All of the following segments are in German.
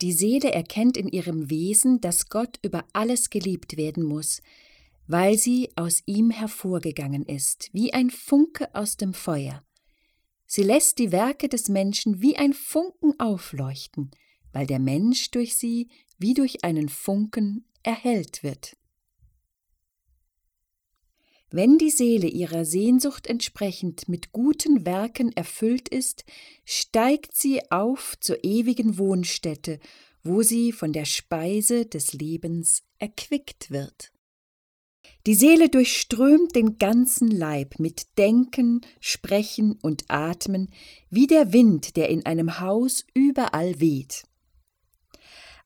Die Seele erkennt in ihrem Wesen, dass Gott über alles geliebt werden muss, weil sie aus ihm hervorgegangen ist, wie ein Funke aus dem Feuer. Sie lässt die Werke des Menschen wie ein Funken aufleuchten, weil der Mensch durch sie wie durch einen Funken erhellt wird. Wenn die Seele ihrer Sehnsucht entsprechend mit guten Werken erfüllt ist, steigt sie auf zur ewigen Wohnstätte, wo sie von der Speise des Lebens erquickt wird. Die Seele durchströmt den ganzen Leib mit Denken, Sprechen und Atmen, wie der Wind, der in einem Haus überall weht.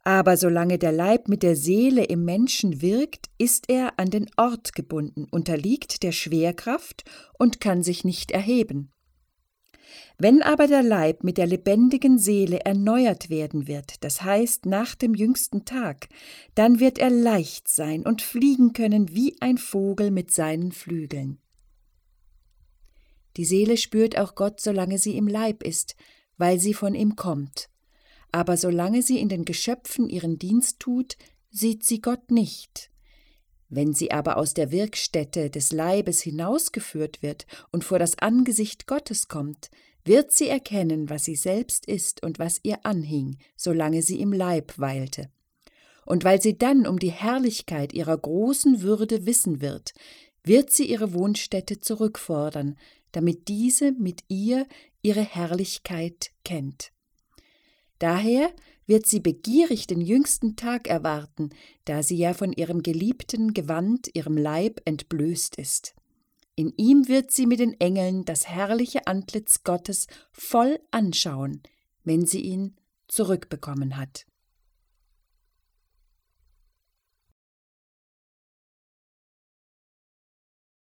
Aber solange der Leib mit der Seele im Menschen wirkt, ist er an den Ort gebunden, unterliegt der Schwerkraft und kann sich nicht erheben. Wenn aber der Leib mit der lebendigen Seele erneuert werden wird, das heißt nach dem jüngsten Tag, dann wird er leicht sein und fliegen können wie ein Vogel mit seinen Flügeln. Die Seele spürt auch Gott, solange sie im Leib ist, weil sie von ihm kommt aber solange sie in den Geschöpfen ihren Dienst tut, sieht sie Gott nicht. Wenn sie aber aus der Wirkstätte des Leibes hinausgeführt wird und vor das Angesicht Gottes kommt, wird sie erkennen, was sie selbst ist und was ihr anhing, solange sie im Leib weilte. Und weil sie dann um die Herrlichkeit ihrer großen Würde wissen wird, wird sie ihre Wohnstätte zurückfordern, damit diese mit ihr ihre Herrlichkeit kennt. Daher wird sie begierig den jüngsten Tag erwarten, da sie ja von ihrem geliebten Gewand, ihrem Leib entblößt ist. In ihm wird sie mit den Engeln das herrliche Antlitz Gottes voll anschauen, wenn sie ihn zurückbekommen hat.